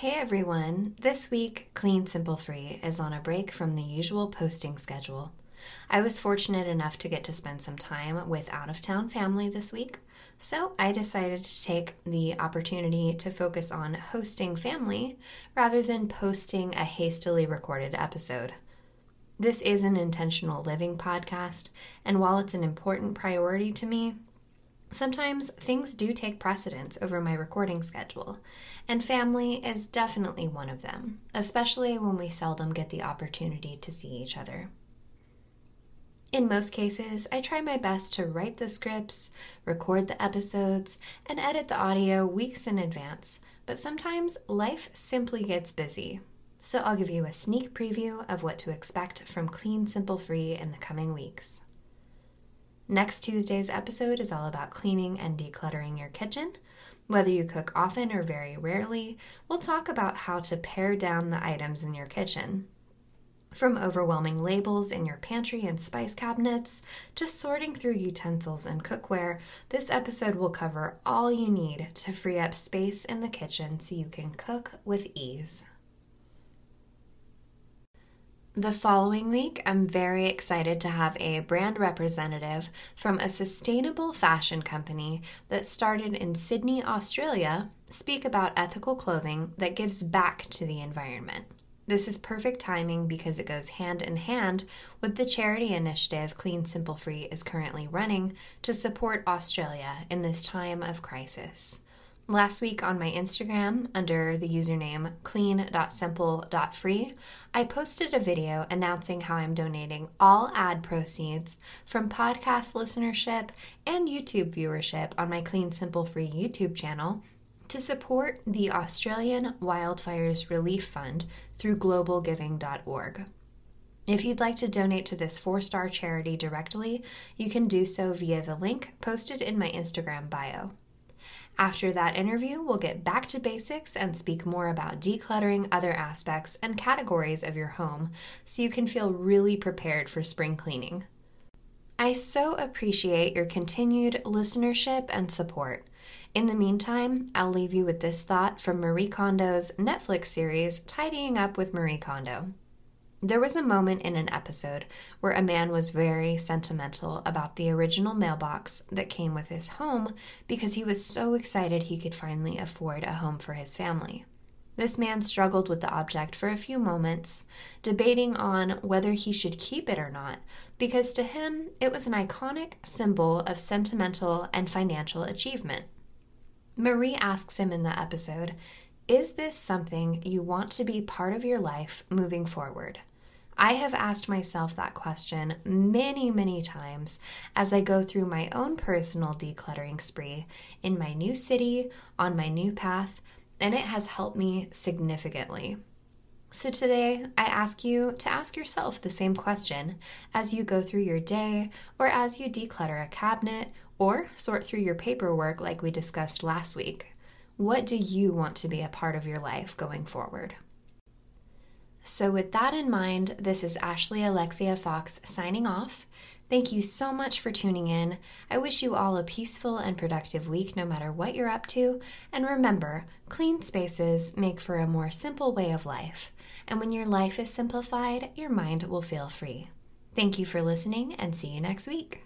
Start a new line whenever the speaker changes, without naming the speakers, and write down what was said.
Hey everyone! This week, Clean Simple Free is on a break from the usual posting schedule. I was fortunate enough to get to spend some time with out of town family this week, so I decided to take the opportunity to focus on hosting family rather than posting a hastily recorded episode. This is an intentional living podcast, and while it's an important priority to me, Sometimes things do take precedence over my recording schedule, and family is definitely one of them, especially when we seldom get the opportunity to see each other. In most cases, I try my best to write the scripts, record the episodes, and edit the audio weeks in advance, but sometimes life simply gets busy. So I'll give you a sneak preview of what to expect from Clean Simple Free in the coming weeks. Next Tuesday's episode is all about cleaning and decluttering your kitchen. Whether you cook often or very rarely, we'll talk about how to pare down the items in your kitchen. From overwhelming labels in your pantry and spice cabinets to sorting through utensils and cookware, this episode will cover all you need to free up space in the kitchen so you can cook with ease. The following week, I'm very excited to have a brand representative from a sustainable fashion company that started in Sydney, Australia, speak about ethical clothing that gives back to the environment. This is perfect timing because it goes hand in hand with the charity initiative Clean Simple Free is currently running to support Australia in this time of crisis. Last week on my Instagram, under the username clean.simple.free, I posted a video announcing how I'm donating all ad proceeds from podcast listenership and YouTube viewership on my Clean Simple Free YouTube channel to support the Australian Wildfires Relief Fund through globalgiving.org. If you'd like to donate to this four star charity directly, you can do so via the link posted in my Instagram bio. After that interview, we'll get back to basics and speak more about decluttering other aspects and categories of your home so you can feel really prepared for spring cleaning. I so appreciate your continued listenership and support. In the meantime, I'll leave you with this thought from Marie Kondo's Netflix series, Tidying Up with Marie Kondo. There was a moment in an episode where a man was very sentimental about the original mailbox that came with his home because he was so excited he could finally afford a home for his family. This man struggled with the object for a few moments, debating on whether he should keep it or not, because to him it was an iconic symbol of sentimental and financial achievement. Marie asks him in the episode Is this something you want to be part of your life moving forward? I have asked myself that question many, many times as I go through my own personal decluttering spree in my new city, on my new path, and it has helped me significantly. So today, I ask you to ask yourself the same question as you go through your day, or as you declutter a cabinet, or sort through your paperwork like we discussed last week. What do you want to be a part of your life going forward? So, with that in mind, this is Ashley Alexia Fox signing off. Thank you so much for tuning in. I wish you all a peaceful and productive week no matter what you're up to. And remember, clean spaces make for a more simple way of life. And when your life is simplified, your mind will feel free. Thank you for listening and see you next week.